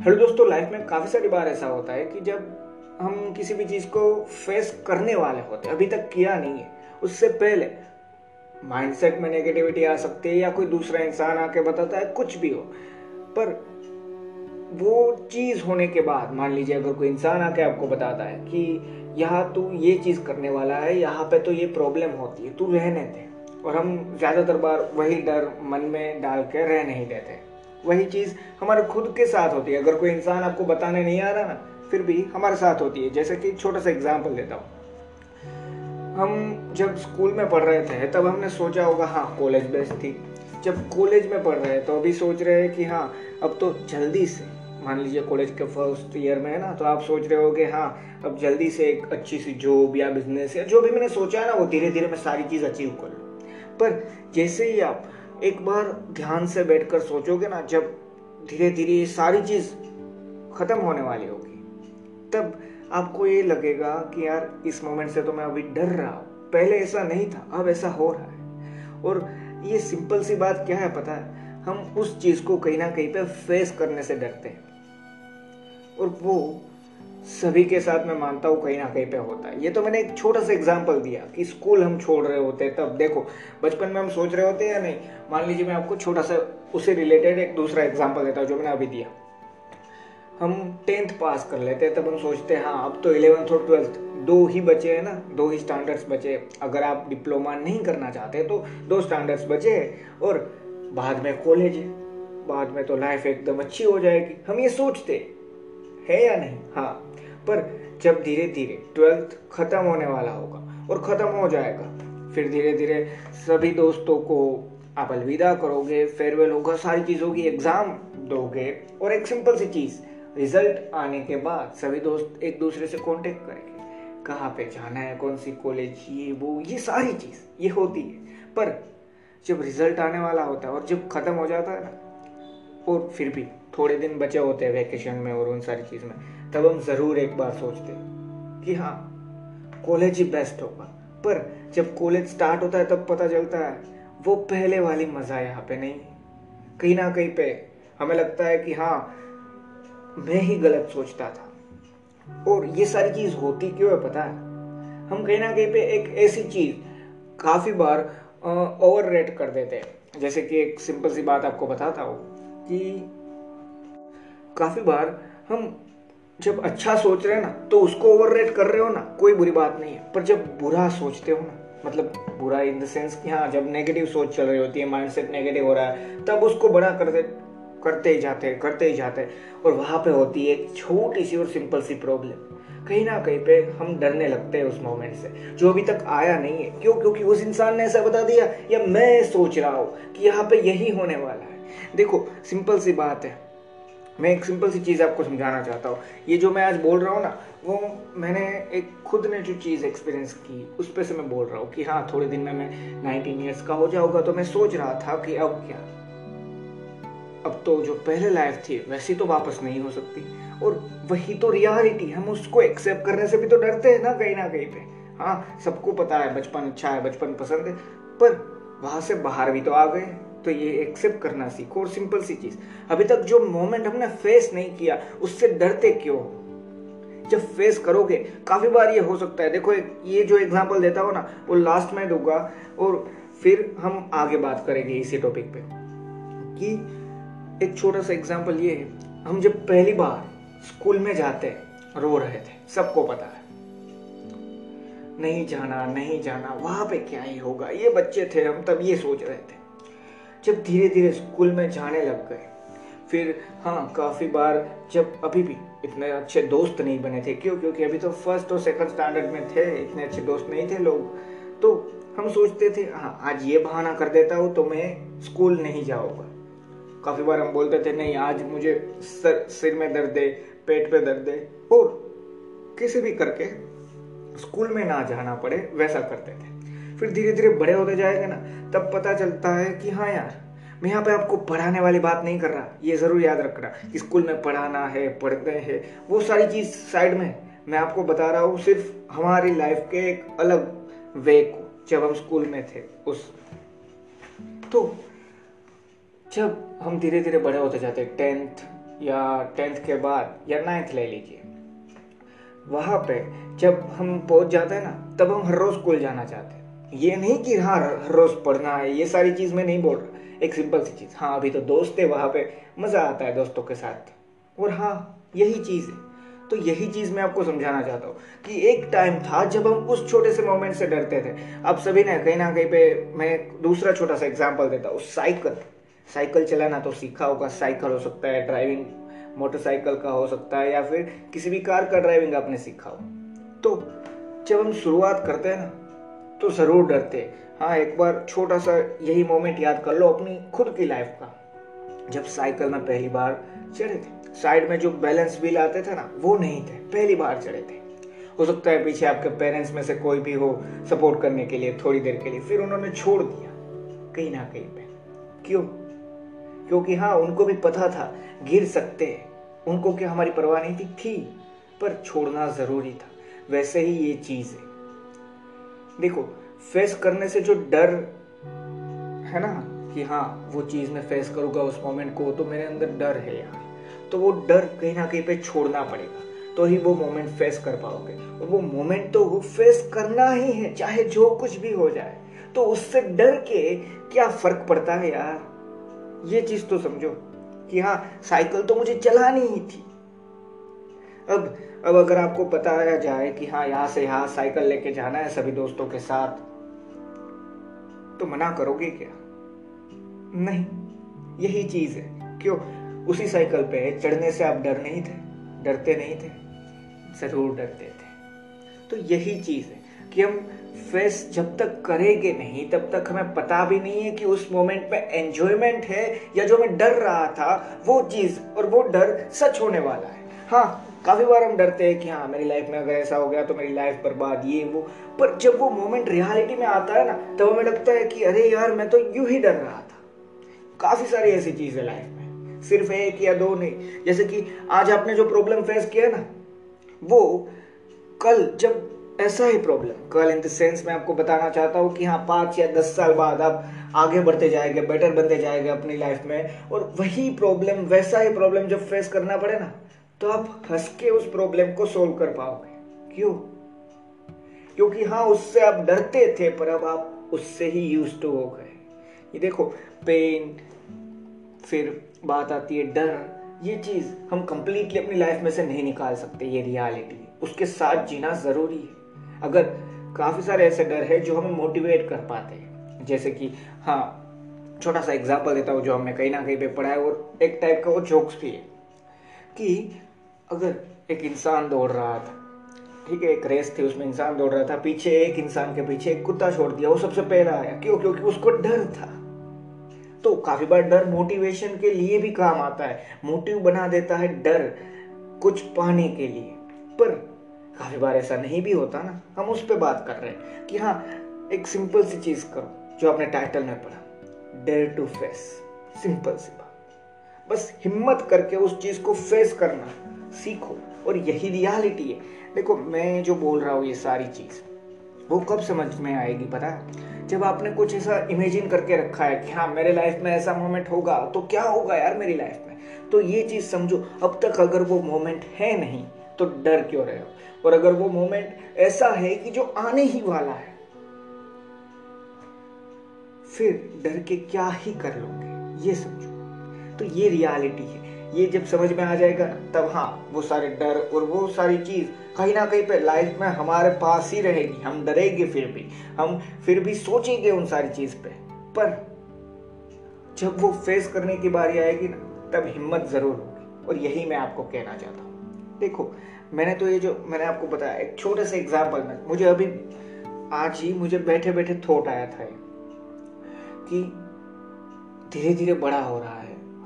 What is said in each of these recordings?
Hello दोस्तों life में काफ़ी सारी बार ऐसा होता है कि जब हम किसी भी चीज़ को फेस करने वाले होते हैं, अभी तक किया नहीं है, उससे पहले माइंडसेट में नेगेटिविटी आ सकती है या कोई दूसरा इंसान आके बताता है, कुछ भी हो। पर वो चीज़ होने के बाद, मान लीजिए अगर कोई इंसान आके आपको बताता है कि यहाँ तू ये चीज़ करने वाला है, यहाँ पे तो ये प्रॉब्लम होती है, तू रहने दे। और हम ज़्यादातर बार वही डर मन में डाल के रह नहीं देते। वही चीज़ हमारे खुद के साथ होती है। अगर कोई इंसान आपको बताने नहीं आ रहा ना, फिर भी हमारे साथ होती है। जैसे कि छोटा सा एग्ज़ाम्पल देता हूँ। हम जब स्कूल में पढ़ रहे थे, तब हमने सोचा होगा हाँ कॉलेज बेस्ट थी। जब कॉलेज में पढ़ रहे हैं तो अभी सोच रहे हैं कि हाँ अब तो जल्दी से, मान लीजिए कॉलेज के फ़र्स्ट ईयर में है ना तो आप सोच रहे हो कि हाँ अब जल्दी से एक अच्छी सी जॉब या बिज़नेस या जो भी मैंने सोचा है ना, वो धीरे धीरे मैं सारी चीज़ अचीव कर लूँ। पर जैसे ही आप एक बार ध्यान से बैठकर सोचोगे ना, जब धीरे धीरे ये सारी चीज़ खत्म होने वाली होगी, तब आपको ये लगेगा कि यार, इस मोमेंट से तो मैं अभी डर रहा हूँ। पहले ऐसा नहीं था, अब ऐसा हो रहा है। और ये सिंपल सी बात क्या है पता है? हम उस चीज़ को कहीं ना कहीं पे फेस करने से डरते हैं। और वो सभी के साथ मैं मानता हूँ कहीं ना कहीं पे होता है। ये तो मैंने एक छोटा सा एग्ज़ाम्पल दिया कि स्कूल हम छोड़ रहे होते हैं तब। देखो, बचपन में हम सोच रहे होते हैं या नहीं? मान लीजिए मैं आपको छोटा सा उससे रिलेटेड एक दूसरा एग्ज़ाम्पल देता हूँ जो मैंने अभी दिया। हम टेंथ पास कर लेते हैं, तब हम सोचते हैं हाँ अब तो इलेवेंथ और ट्वेल्थ दो ही बचे हैं ना, दो ही स्टैंडर्ड्स बचे। अगर आप डिप्लोमा नहीं करना चाहते तो दो स्टैंडर्ड्स बचे और बाद में कॉलेज बाद में तो लाइफ एकदम अच्छी हो जाएगी। हम ये सोचते है या नहीं? हाँ पर जब धीरे धीरे ट्वेल्थ खत्म होने वाला होगा और खत्म हो जाएगा, फिर धीरे धीरे सभी दोस्तों को आप अलविदा करोगे फेयरवेल होगा, सारी चीज़ों की एग्ज़ाम दोगे और एक सिंपल सी चीज़ रिज़ल्ट आने के बाद सभी दोस्त एक दूसरे से कांटेक्ट करेंगे। कहाँ पे जाना है, कौन सी कॉलेज ये, वो, ये सारी चीज़, ये होती है। पर जब रिज़ल्ट आने वाला होता है और जब खत्म हो जाता है ना, और फिर भी थोड़े दिन बचे होते हैं वैकेशन में और उन सारी चीज़ में, तब हम ज़रूर एक बार सोचते कि हाँ कॉलेज ही बेस्ट होगा। पर जब कॉलेज स्टार्ट होता है, तब पता चलता है, वो पहले वाली मज़ा यहाँ पे नहीं कहीं ना कहीं पे हमें लगता है कि हाँ मैं ही गलत सोचता था। और ये सारी चीज़ होती क्यों है पता है? हम कहीं ना कहीं पे एक ऐसी चीज़ काफ़ी बार ओवर रेट कर देते हैं। जैसे कि एक सिंपल सी बात आपको बताता हूँ कि काफ़ी बार हम जब अच्छा सोच रहे हैं ना तो उसको ओवर रेट कर रहे हो ना, कोई बुरी बात नहीं है। पर जब बुरा सोचते हो ना मतलब बुरा इन द सेंस कि हाँ जब नेगेटिव सोच चल रही होती है माइंडसेट नेगेटिव हो रहा है, तब उसको बड़ा करते करते ही जाते हैं करते ही जाते हैं। और वहाँ पे होती है एक छोटी सी और सिंपल सी प्रॉब्लम कहीं ना कहीं पे हम डरने लगते हैं उस मोमेंट से, जो अभी तक आया नहीं है। क्यों? क्योंकि उस इंसान ने ऐसा बता दिया, या मैं सोच रहा हूँ कि यहाँ पे यही होने वाला है। देखो सिंपल सी बात है। मैं एक सिंपल सी चीज़ आपको समझाना चाहता हूँ। ये जो मैं आज बोल रहा हूँ ना, वो मैंने एक खुद ने जो चीज़ एक्सपीरियंस की, उस पर से मैं बोल रहा हूँ कि हाँ थोड़े दिन में मैं नाइनटीन ईयर्स का हो जाऊँगा तो मैं सोच रहा था कि अब क्या? अब तो जो पहले लाइफ थी, वैसी तो वापस नहीं हो सकती। और वही तो रियलिटी हम उसको एक्सेप्ट करने से भी तो डरते हैं ना, कहीं ना कहीं पे। हाँ सबको पता है, बचपन अच्छा है, बचपन पसंद है, पर वहाँ से बाहर भी तो आ गए। तो ये एक्सेप्ट करना सीखो और सिंपल सी चीज़। अभी तक जो मोमेंट हमने फेस नहीं किया, उससे डरते क्यों? जब फेस करोगे, काफ़ी बार ये हो सकता है। देखो ये जो एग्ज़ाम्पल देता हो ना, वो लास्ट में दूँगा और फिर हम आगे बात करेंगे इसी टॉपिक पे। कि एक छोटा सा एग्ज़ाम्पल ये है। हम जब पहली बार स्कूल में जाते रो रहे थे, सबको पता है। नहीं जाना नहीं जाना, वहाँ पे क्या ही होगा? ये बच्चे थे, हम तब ये सोच रहे थे। जब धीरे धीरे स्कूल में जाने लग गए। फिर हाँ काफ़ी बार जब अभी भी इतने अच्छे दोस्त नहीं बने थे, क्यों? क्योंकि अभी तो फ़र्स्ट और सेकंड स्टैंडर्ड में थे, इतने अच्छे दोस्त नहीं थे लोग। तो हम सोचते थे हाँ आज ये बहाना कर देता हूँ तो मैं स्कूल नहीं जाऊँगा। काफ़ी बार हम बोलते थे, नहीं, आज मुझे सर, सिर में दर्द है, पेट पे दर्द है। और किसी भी करके स्कूल में ना जाना पड़े, वैसा करते थे। फिर धीरे धीरे बड़े होते जाएँगे ना, तब पता चलता है कि हाँ यार, मैं यहाँ पे आपको पढ़ाने वाली बात नहीं कर रहा, ये ज़रूर याद रखना कि स्कूल में पढ़ाना है, पढ़ते हैं, वो सारी चीज़ साइड में मैं आपको बता रहा हूँ, सिर्फ़ हमारी लाइफ के एक अलग वे को, जब हम स्कूल में थे उस तो जब हम धीरे धीरे बड़े होते जाते, टेंथ या टेंथ के बाद, या नाइन्थ ले लीजिए, वहाँ पे जब हम पहुँच जाते हैं ना, तब हम हर रोज स्कूल जाना चाहते हैं। ये नहीं कि हाँ रोज पढ़ना है, ये सारी चीज़ मैं नहीं बोल रहा। एक सिंपल सी चीज़ हाँ अभी तो दोस्त है वहाँ पे, मज़ा आता है दोस्तों के साथ। और हाँ यही चीज़ है। तो यही चीज़ मैं आपको समझाना चाहता हूँ कि एक टाइम था जब हम उस छोटे से मोमेंट से डरते थे। अब सभी ने कहीं ना कहीं पे मैं दूसरा छोटा सा एग्ज़ाम्पल देता हूँ, साइकिल। साइकिल चलाना तो सीखा होगा, साइकिल हो सकता है ड्राइविंग मोटरसाइकिल का हो सकता है या फिर किसी भी कार का ड्राइविंग आपने सीखा हो। तो जब हम शुरुआत करते हैं ना तो ज़रूर डरते। हाँ एक बार छोटा सा यही मोमेंट याद कर लो अपनी खुद की लाइफ का। जब साइकिल में पहली बार चढ़े थे साइड में जो बैलेंस व्हील आते थे ना, वो नहीं थे, पहली बार चढ़े थे। हो सकता है पीछे आपके पेरेंट्स में से कोई भी हो सपोर्ट करने के लिए, थोड़ी देर के लिए, फिर उन्होंने छोड़ दिया, कहीं ना कहीं पे। क्यों? क्योंकि हाँ उनको भी पता था, गिर सकते हैं। उनको क्या हमारी परवाह नहीं थी? थी, पर छोड़ना ज़रूरी था। वैसे ही ये चीज़ है। देखो फेस करने से जो डर है ना कि हाँ वो चीज़ मैं फेस करूँगा उस मोमेंट को तो मेरे अंदर डर है यार। तो वो डर कहीं ना कहीं पे छोड़ना पड़ेगा। तो ही वो मोमेंट फेस कर पाओगे। और वो मोमेंट तो वो फेस करना ही है, चाहे जो कुछ भी हो जाए। तो उससे डर के क्या फ़र्क पड़ता है यार? ये चीज़ तो समझो कि हाँ साइकिल तो मुझे चलानी ही थी। अब अब अगर आपको बताया जाए कि हाँ यहाँ से यहाँ साइकिल लेके जाना है सभी दोस्तों के साथ तो मना करोगे क्या? नहीं, यही चीज़ है। क्यों? उसी साइकिल पे चढ़ने से आप डर नहीं थे? डरते नहीं थे? ज़रूर डरते थे। तो यही चीज़ है कि हम फेस जब तक करेंगे नहीं, तब तक हमें पता भी नहीं है कि उस मोमेंट में एंजॉयमेंट है या जो मैं डर रहा था, वो चीज़ और वो डर सच होने वाला है। हाँ काफ़ी बार हम डरते हैं कि हाँ मेरी लाइफ में अगर ऐसा हो गया तो मेरी लाइफ बर्बाद, ये, वो। पर जब वो मोमेंट रियलिटी में आता है ना, तब हमें लगता है कि अरे यार, मैं तो यूँ ही डर रहा था। काफ़ी सारी ऐसी चीज़ है लाइफ में। सिर्फ़ एक या दो नहीं। जैसे कि आज आपने जो प्रॉब्लम फेस किया ना, वो कल जब ऐसा ही प्रॉब्लम कल इन द सेंस मैं आपको बताना चाहता हूँ कि हाँ पाँच या दस साल बाद आप आगे बढ़ते जाएँगे बेटर बनते जाएँगे अपनी लाइफ में। और वही प्रॉब्लम वैसा ही प्रॉब्लम जब फेस करना पड़े ना तो आप हंस के उस प्रॉब्लम को सोल्व कर पाओगे। क्यों? क्योंकि हाँ उससे आप डरते थे, पर अब आप उससे ही यूज़ टू हो गए। ये देखो पेन फिर बात आती है डर। ये चीज़ हम कंप्लीटली अपनी लाइफ में से नहीं निकाल सकते, ये रियलिटी उसके साथ जीना ज़रूरी है। अगर काफ़ी सारे ऐसे डर है जो हमें मोटिवेट कर पाते हैं। जैसे कि हाँ छोटा सा एग्ज़ाम्पल देता हूँ जो हमने कहीं ना कहीं पे पढ़ा है, और एक टाइप का वो जोक्स भी है कि अगर एक इंसान दौड़ रहा था, ठीक है, एक रेस थी, उसमें इंसान दौड़ रहा था, पीछे एक इंसान के पीछे एक कुत्ता छोड़ दिया, वो सबसे पहला आया, क्यों? क्योंकि उसको डर था। तो काफ़ी बार डर मोटिवेशन के लिए भी काम आता है। मोटिव बना देता है डर कुछ पाने के लिए। पर काफ़ी बार ऐसा नहीं भी होता ना, हम उस पर बात कर रहे हैं कि हाँ एक सिंपल सी चीज़ करो, जो आपने टाइटल में पढ़ा डेयर टू फेस सिंपल सी बात। बस हिम्मत करके उस चीज़ को फेस करना। सीखो। और यही रियलिटी है। देखो, मैं जो बोल रहा हूँ, ये सारी चीज़, वो कब समझ में आएगी पता? है जब आपने कुछ ऐसा इमेजिन करके रखा है कि हाँ मेरे लाइफ में ऐसा मोमेंट होगा तो क्या होगा यार मेरी लाइफ में? तो ये चीज़ समझो, अब तक अगर वो मोमेंट है नहीं तो डर क्यों रहे हो? और अगर वो मोमेंट ऐसा है कि जो आने ही वाला है, फिर डर के क्या ही कर लोगे? ये समझो। तो ये रियलिटी है। ये जब समझ में आ जाएगा, तब हाँ वो सारे डर और वो सारी चीज़ कहीं ना कहीं पे लाइफ में हमारे पास ही रहेगी। हम डरेंगे फिर भी। हम फिर भी सोचेंगे उन सारी चीज़ पे। पर जब वो फेस करने की बारी आएगी ना, तब हिम्मत ज़रूर होगी। और यही मैं आपको कहना चाहता हूँ। देखो, मैंने तो ये जो मैंने आपको बताया, एक छोटे से एग्ज़ाम्पल में, मुझे अभी आज ही मुझे बैठे बैठे थोट आया था कि धीरे धीरे बड़ा हो रहा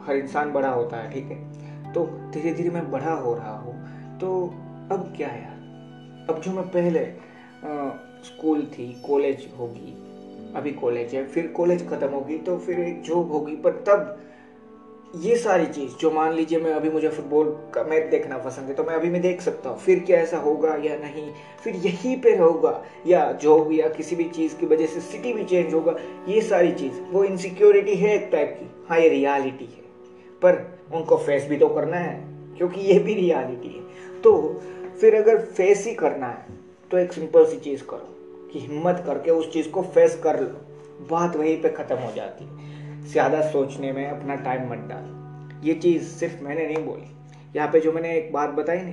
हर इंसान बड़ा होता है ठीक है? तो धीरे धीरे मैं बड़ा हो रहा हूँ। तो अब क्या यार? अब जो मैं पहले आ, स्कूल थी कॉलेज होगी अभी कॉलेज है फिर कॉलेज खत्म होगी तो फिर एक जॉब होगी पर तब ये सारी चीज़ जो मान लीजिए मैं अभी मुझे फुटबॉल का मैच देखना पसंद है तो मैं अभी मैं देख सकता हूँ फिर क्या ऐसा होगा या नहीं फिर यहीं पे होगा या जॉब या किसी भी चीज़ की वजह से सिटी भी चेंज होगा ये सारी चीज़ वो इनसिक्योरिटी है एक टाइप की हाँ ये रियलिटी है। पर उनको फेस भी तो करना है, क्योंकि ये भी रियलिटी है। तो फिर अगर फेस ही करना है तो एक सिंपल सी चीज़ करो कि हिम्मत करके उस चीज़ को फेस कर लो। बात वहीं पे ख़त्म हो जाती है। ज़्यादा सोचने में अपना टाइम मत डाल। ये चीज़ सिर्फ़ मैंने नहीं बोली। यहाँ पे जो मैंने एक बात बताई ना,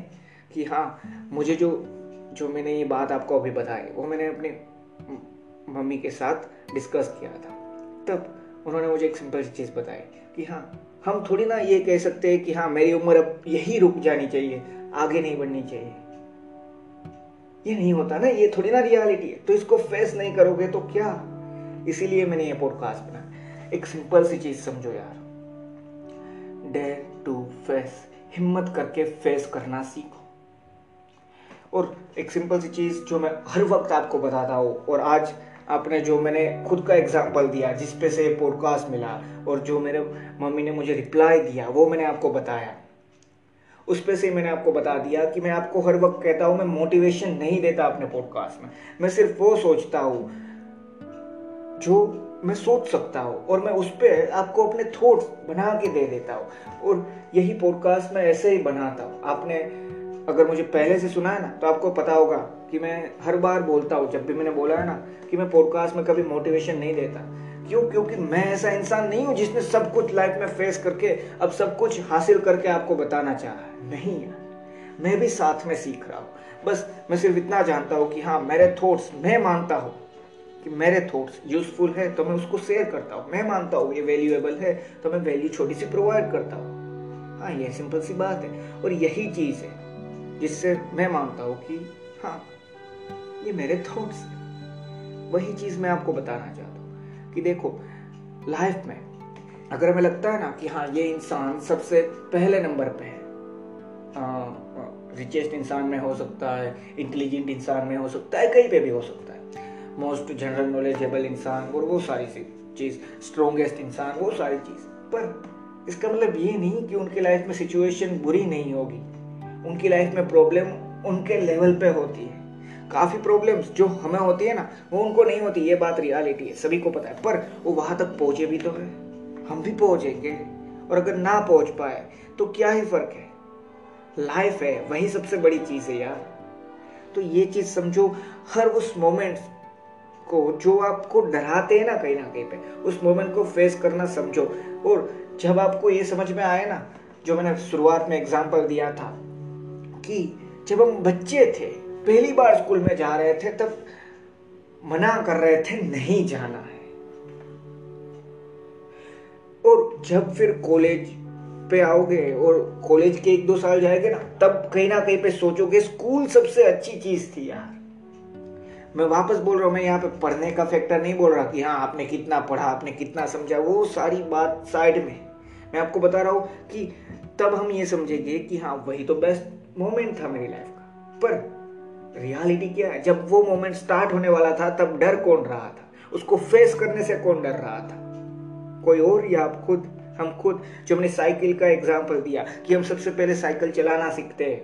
कि हाँ मुझे जो जो मैंने ये बात आपको अभी बताई, वो मैंने अपने मम्मी के साथ डिस्कस किया था। तब उन्होंने मुझे एक सिंपल सी चीज़ बताई कि हाँ हम थोड़ी ना ये कह सकते हैं कि हाँ मेरी उम्र अब यही रुक जानी चाहिए, आगे नहीं बढ़नी चाहिए। ये नहीं होता ना, ये थोड़ी ना रियलिटी है। तो इसको फेस नहीं करोगे तो क्या? इसीलिए मैंने ये पॉडकास्ट बनाया। एक सिंपल सी चीज़ समझो यार। डेयर टू फेस हिम्मत करके फेस करना सीखो। और एक सिंपल सी चीज़ जो मैं हर वक्त आपको बताता हूँ, और आज आपने जो मैंने खुद का एग्ज़ाम्पल दिया, जिस पे से पॉडकास्ट मिला और जो मेरे मम्मी ने मुझे रिप्लाई दिया, वो मैंने आपको बताया। उस पर से मैंने आपको बता दिया कि मैं आपको हर वक्त कहता हूँ, मैं मोटिवेशन नहीं देता अपने पॉडकास्ट में। मैं सिर्फ़ वो सोचता हूँ, जो मैं सोच सकता हूँ और मैं उस पर आपको अपने थॉट्स बना के दे देता हूँ। और यही पॉडकास्ट मैं ऐसे ही बनाता हूँ। आपने अगर मुझे पहले से सुना है ना तो आपको पता होगा कि मैं हर बार बोलता हूँ, जब भी मैंने बोला है ना, कि मैं पॉडकास्ट में कभी मोटिवेशन नहीं देता। क्यों? क्योंकि मैं ऐसा इंसान नहीं हूँ जिसने सब कुछ लाइफ में फेस करके अब सब कुछ हासिल करके आपको बताना चाहा नहीं यार, मैं भी साथ में सीख रहा हूँ। बस मैं सिर्फ़ इतना जानता हूँ कि हाँ मेरे थॉट्स मैं मानता हूँ कि मेरे थॉट्स यूजफुल है तो मैं उसको शेयर करता हूँ। मैं मानता हूँ ये वैल्यूएबल है तो मैं वैल्यू छोटी सी प्रोवाइड करता हूँ। हाँ ये सिंपल सी बात है। और यही चीज़ है जिससे मैं मानता हूँ कि हाँ ये मेरे थॉट्स वही चीज़ मैं आपको बताना चाहता हूँ कि देखो लाइफ में अगर हमें लगता है ना कि हाँ ये इंसान सबसे पहले नंबर पे है रिचेस्ट इंसान में हो सकता है इंटेलिजेंट इंसान में हो सकता है, कहीं पे भी हो सकता है मोस्ट जनरल नॉलेजेबल इंसान और वो सारी चीज़ स्ट्रोंगेस्ट इंसान, वो सारी चीज़। पर इसका मतलब ये नहीं कि उनकी लाइफ में सिचुएशन बुरी नहीं होगी। उनकी लाइफ में प्रॉब्लम उनके लेवल पे होती है। काफ़ी प्रॉब्लम्स जो हमें होती है ना, वो उनको नहीं होती, ये बात रियलिटी है, सभी को पता है, पर वो वहाँ तक पहुँचे भी तो है। हम भी पहुँचेंगे, और अगर ना पहुँच पाए तो क्या ही फ़र्क है? लाइफ है, वही सबसे बड़ी चीज़ है यार। तो ये चीज़ समझो, हर उस मोमेंट को जो आपको डराते हैं ना कहीं ना कहीं पे, उस मोमेंट को फेस करना समझो। और जब आपको ये समझ में आए ना, जो मैंने शुरुआत में एग्जांपल दिया था, कि जब हम बच्चे थे पहली बार स्कूल में जा रहे थे, तब मना कर रहे थे, नहीं जाना है। और जब फिर कॉलेज पे आओगे, और कॉलेज के एक दो साल जाएँगे ना, तब कहीं ना कहीं पे सोचोगे, स्कूल सबसे अच्छी चीज़ थी यार। मैं वापस बोल रहा हूँ, मैं यहाँ पे पढ़ने का फैक्टर नहीं बोल रहा कि हाँ आपने कितना पढ़ा, आपने कितना समझा, वो सारी बात साइड में। मैं आपको बता रहा हूँ कि तब हम ये समझेंगे कि हाँ वही तो बेस्ट मोमेंट था मेरी लाइफ का। पर रियलिटी क्या है? जब वो मोमेंट स्टार्ट होने वाला था, तब डर कौन रहा था? उसको फेस करने से कौन डर रहा था? कोई और या आप खुद? हम खुद? जो हमने साइकिल का एग्ज़ाम्पल दिया कि हम सबसे पहले साइकिल चलाना सीखते हैं।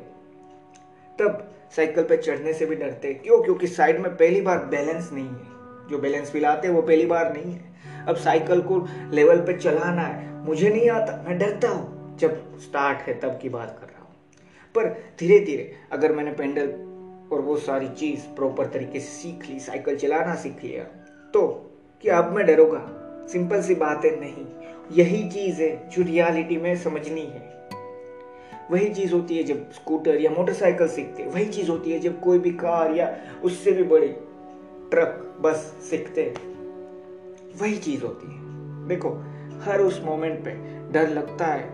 तब साइकिल पे चढ़ने से भी डरते हैं। क्यों? क्योंकि साइड में पहली बार बैलेंस नहीं है। जो बैलेंस फिलाते वो पहली बार नहीं है। अब साइकिल को लेवल पे चलाना है। मुझे नहीं आता, मैं डरता हूँ। जब स्टार्ट है, तब की बात कर रहा हूँ। पर धीरे धीरे अगर मैंने पेंडल और वो सारी चीज़ प्रॉपर तरीके से सीख ली साइकिल चलाना सीख लिया। तो क्या अब मैं डरूँगा? सिंपल सी बात है नहीं। यही चीज़ है जो रियलिटी में समझनी है। वही चीज़ होती है जब स्कूटर या मोटरसाइकिल सीखते वही चीज़ होती है जब कोई भी कार या उससे भी बड़ी ट्रक बस सीखते वही चीज़ होती है। देखो, हर उस मोमेंट पे डर लगता है,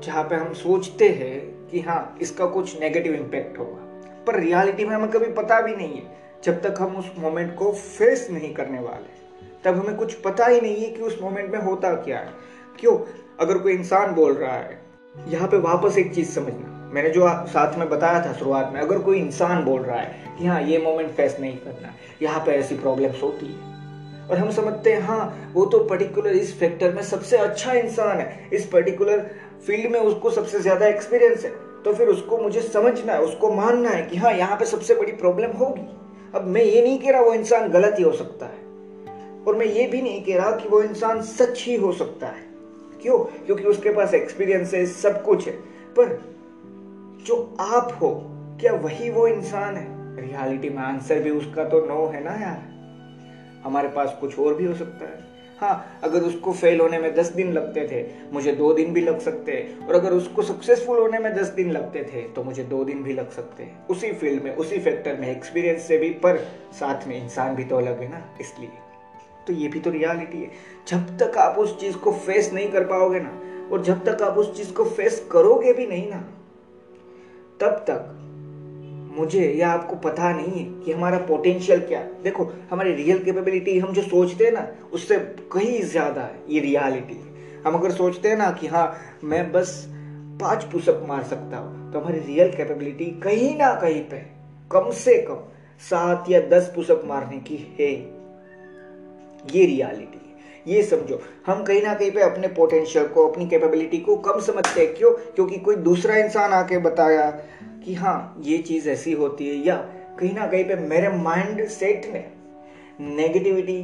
जहाँ पे हम सोचते हैं कि हाँ इसका कुछ नेगेटिव इम्पैक्ट होगा। पर रियलिटी में हमें कभी पता भी नहीं है। जब तक हम उस मोमेंट को फेस नहीं करने वाले, तब हमें कुछ पता ही नहीं है कि उस मोमेंट में होता क्या है। क्यों? अगर कोई इंसान बोल रहा है, यहाँ पे वापस एक चीज़ समझना। मैंने जो साथ में बताया था शुरुआत में, अगर कोई इंसान बोल रहा है कि हाँ ये मोमेंट फेस नहीं करना, यहाँ पे ऐसी प्रॉब्लम्स होती है। और हम समझते हैं हाँ वो तो पर्टिकुलर इस फैक्टर में सबसे अच्छा इंसान है। इस पर्टिकुलर फ़ील्ड में उसको सबसे ज़्यादा एक्सपीरियंस है। तो फिर उसको मुझे समझना है, उसको मानना है कि हाँ यहाँ पे सबसे बड़ी प्रॉब्लम होगी। अब मैं ये नहीं कह रहा वो इंसान गलत ही हो सकता है। और मैं ये भी नहीं कह रहा कि वो इंसान सच ही हो सकता है। क्यों? क्योंकि उसके पास एक्सपीरियंस है, सब कुछ है। पर जो आप हो, क्या वही वो इंसान है? रियलिटी में आंसर भी उसका तो नो है ना यार। हमारे पास कुछ और भी हो सकता है। हाँ अगर उसको फेल होने में दस दिन लगते थे, मुझे दो दिन भी लग सकते। हैं और अगर उसको सक्सेसफुल होने में दस दिन लगते थे तो मुझे दो दिन भी लग सकते। हैं उसी फ़ील्ड में, उसी फैक्टर में एक्सपीरियंस से भी, पर साथ में इंसान भी तो अलग है ना, इसलिए। तो ये भी तो रियलिटी है। जब तक आप उस चीज़ को फेस नहीं कर पाओगे ना, और जब तक आप उस चीज़ को फेस करोगे भी नहीं ना, तब तक मुझे या आपको पता नहीं है कि हमारा पोटेंशियल क्या है। देखो, हमारी रियल कैपेबिलिटी हम जो सोचते हैं ना, उससे कहीं ज़्यादा है, ये रियलिटी है। हम अगर सोचते हैं ना कि हाँ मैं बस पाँच पुशअप मार सकता हूँ तो हमारी रियल कैपेबिलिटी कहीं ना कहीं पे कम से कम सात या दस पुशअप मारने की है। ये रियलिटी ये समझो, हम कहीं ना कहीं पे अपने पोटेंशियल को, अपनी कैपेबिलिटी को कम समझते हैं। क्यों? क्योंकि कोई दूसरा इंसान आके बताया कि हाँ ये चीज़ ऐसी होती है, या कहीं ना कहीं पे मेरे माइंड सेट ने नेगेटिविटी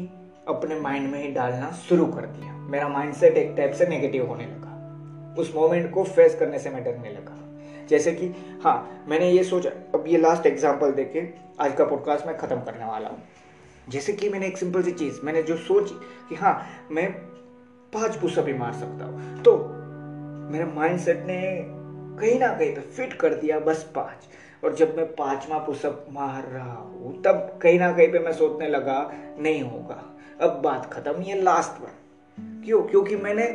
अपने माइंड में ही डालना शुरू कर दिया। मेरा माइंड सेट एक टाइप से नेगेटिव होने लगा। उस मोमेंट को फेस करने से मैं डरने लगा। जैसे कि हाँ मैंने ये सोचा, अब ये लास्ट एग्ज़ाम्पल देके आज का पॉडकास्ट मैं खत्म करने वाला हूँ। जैसे कि मैंने एक सिंपल सी चीज़, मैंने जो सोची कि हाँ मैं पाँच पुशअप ही मार सकता हूँ। तो मेरे माइंड सेट ने कहीं ना कहीं पे फिट कर दिया बस पाँच। और जब मैं पांचवा पुशअप मार रहा हूँ, तब कहीं ना कहीं पे मैं सोचने लगा, नहीं होगा। अब बात खत्म, ये लास्ट वन क्यों? क्योंकि मैंने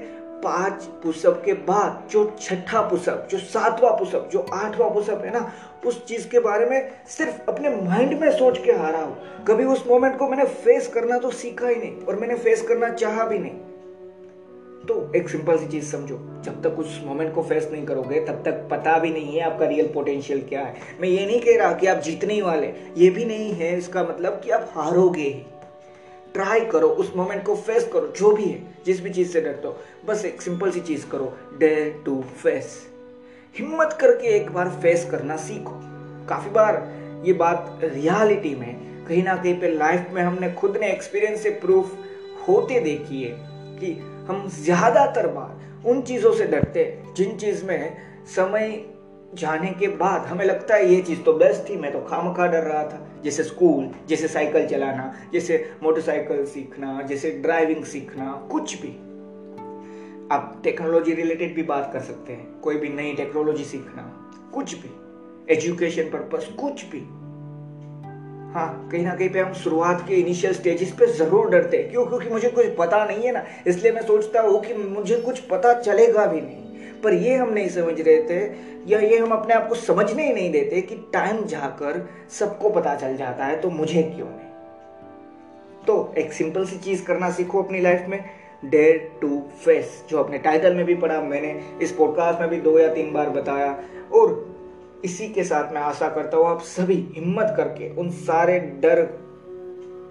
पाँच पुशअप के बाद जो छठा पुशअप, जो सातवां पुशअप, जो आठवां पुशअप है ना, उस चीज़ के बारे में सिर्फ़ अपने माइंड में सोच के हारा हूँ। कभी उस मोमेंट को मैंने फेस करना तो सीखा ही नहीं, और मैंने फेस करना चाहा भी नहीं। तो एक सिंपल सी चीज़ समझो, जब तक उस मोमेंट को फेस नहीं करोगे, तब तक पता भी नहीं है आपका रियल पोटेंशियल क्या है। मैं ये नहीं कह रहा कि आप जीतने ही वाले, ये भी नहीं है इसका मतलब कि आप हारोगे ही। ट्राई करो, उस मोमेंट को फेस करो, जो भी है, जिस भी चीज़ से डरते हो। बस एक सिंपल सी चीज़ करो डेयर टू फेस हिम्मत करके एक बार फेस करना सीखो। काफ़ी बार ये बात रियलिटी में कहीं ना कहीं पे लाइफ में हमने खुद ने एक्सपीरियंस से प्रूफ होते देखी है। कि हम ज़्यादातर बार उन चीज़ों से डरते जिन चीज़ में समय जाने के बाद हमें लगता है ये चीज़ तो बेस्ट थी, मैं तो खाम खा डर रहा था। जैसे स्कूल जैसे साइकिल चलाना, जैसे मोटरसाइकिल सीखना, जैसे ड्राइविंग सीखना, कुछ भी। आप टेक्नोलॉजी रिलेटेड भी बात कर सकते हैं, कोई भी नई टेक्नोलॉजी सीखना, कुछ भी। एजुकेशन पर्पस कुछ भी। हाँ कहीं ना कहीं पे हम शुरुआत के इनिशियल स्टेजेस पे ज़रूर डरते हैं। क्यों? क्योंकि मुझे कुछ पता नहीं है ना। इसलिए मैं सोचता हूँ कि मुझे कुछ पता चलेगा भी नहीं। पर ये हम नहीं समझ रहे थे या ये हम अपने आप को समझने ही नहीं देते कि टाइम जाकर सबको पता चल जाता है तो मुझे क्यों नहीं? तो एक सिंपल सी चीज़ करना सीखो अपनी लाइफ में। डेयर टू फेस जो अपने टाइटल में भी पढ़ा मैंने, इस पॉडकास्ट में भी दो या तीन बार बताया। और इसी के साथ मैं आशा करता हूँ आप सभी हिम्मत करके उन सारे डर,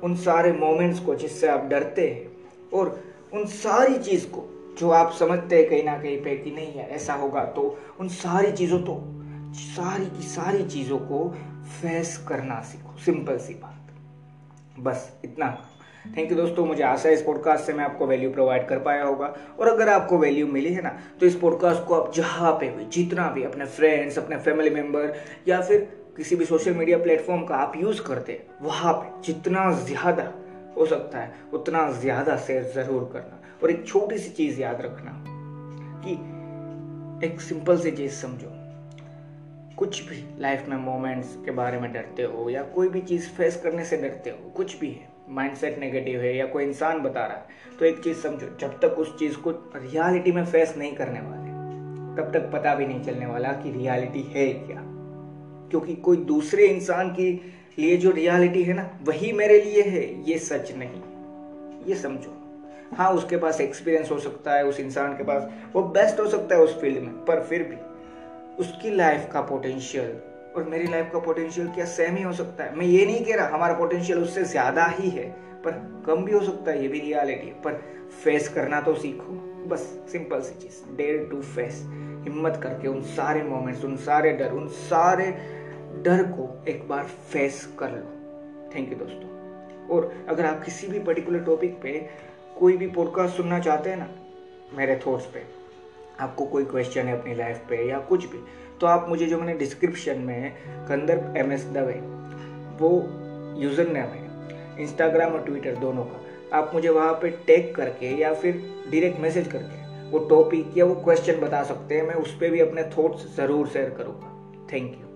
उन सारे मोमेंट्स को जिससे आप डरते हैं और उन सारी चीज़ को जो आप समझते हैं कहीं ना कहीं पे कि नहीं है, ऐसा होगा तो उन सारी चीज़ों तो सारी की सारी चीज़ों को फेस करना सीखो। सिंपल सी बात। बस इतना। थैंक यू दोस्तों, मुझे आशा है इस पॉडकास्ट से मैं आपको वैल्यू प्रोवाइड कर पाया होगा। और अगर आपको वैल्यू मिली है ना तो इस पॉडकास्ट को आप जहाँ पे भी, जितना भी अपने फ्रेंड्स अपने फैमिली मेंबर या फिर किसी भी सोशल मीडिया प्लेटफॉर्म का आप यूज़ करते, वहाँ पे जितना ज़्यादा हो सकता है, उतना ज़्यादा शेयर ज़रूर करना। और एक छोटी सी चीज़ याद रखना कि एक सिंपल सी चीज़ समझो। कुछ भी लाइफ में मोमेंट्स के बारे में डरते हो या कोई भी चीज़ फेस करने से डरते हो, कुछ भी है माइंडसेट नेगेटिव है या कोई इंसान बता रहा है तो एक चीज़ समझो, जब तक उस चीज़ को रियलिटी में फेस नहीं करने वाले, तब तक पता भी नहीं चलने वाला कि रियलिटी है क्या। क्योंकि कोई दूसरे इंसान के लिए जो रियलिटी है ना, वही मेरे लिए है, ये सच नहीं। ये समझो। हाँ उसके पास एक्सपीरियंस हो सकता है, उस इंसान के पास, वो बेस्ट हो सकता है उस फ़ील्ड में, पर फिर भी उसकी लाइफ का पोटेंशियल और मेरी लाइफ का पोटेंशियल क्या सेम ही हो सकता है? मैं ये नहीं कह रहा, हमारा पोटेंशियल उससे ज़्यादा ही है, पर कम भी हो सकता है, ये भी रियलिटी है। पर फेस करना तो सीखो, बस सिंपल सी चीज़ डेयर टू फेस हिम्मत करके उन सारे मोमेंट्स उन सारे डर, उन सारे डर को एक बार फेस कर लो। थैंक यू दोस्तों। और अगर आप किसी भी पर्टिकुलर टॉपिक पे कोई भी पॉडकास्ट सुनना चाहते हैं ना, मेरे थॉट्स पे, आपको कोई क्वेश्चन है अपनी लाइफ पे या कुछ भी तो आप मुझे जो मैंने डिस्क्रिप्शन में कंदर एम एस दवे वो यूज़र नेम है इंस्टाग्राम और ट्विटर दोनों का। आप मुझे वहाँ पे टैग करके या फिर डायरेक्ट मैसेज करके वो टॉपिक या वो क्वेश्चन बता सकते हैं, मैं उस पर भी अपने थॉट्स ज़रूर शेयर करूँगा। Thank you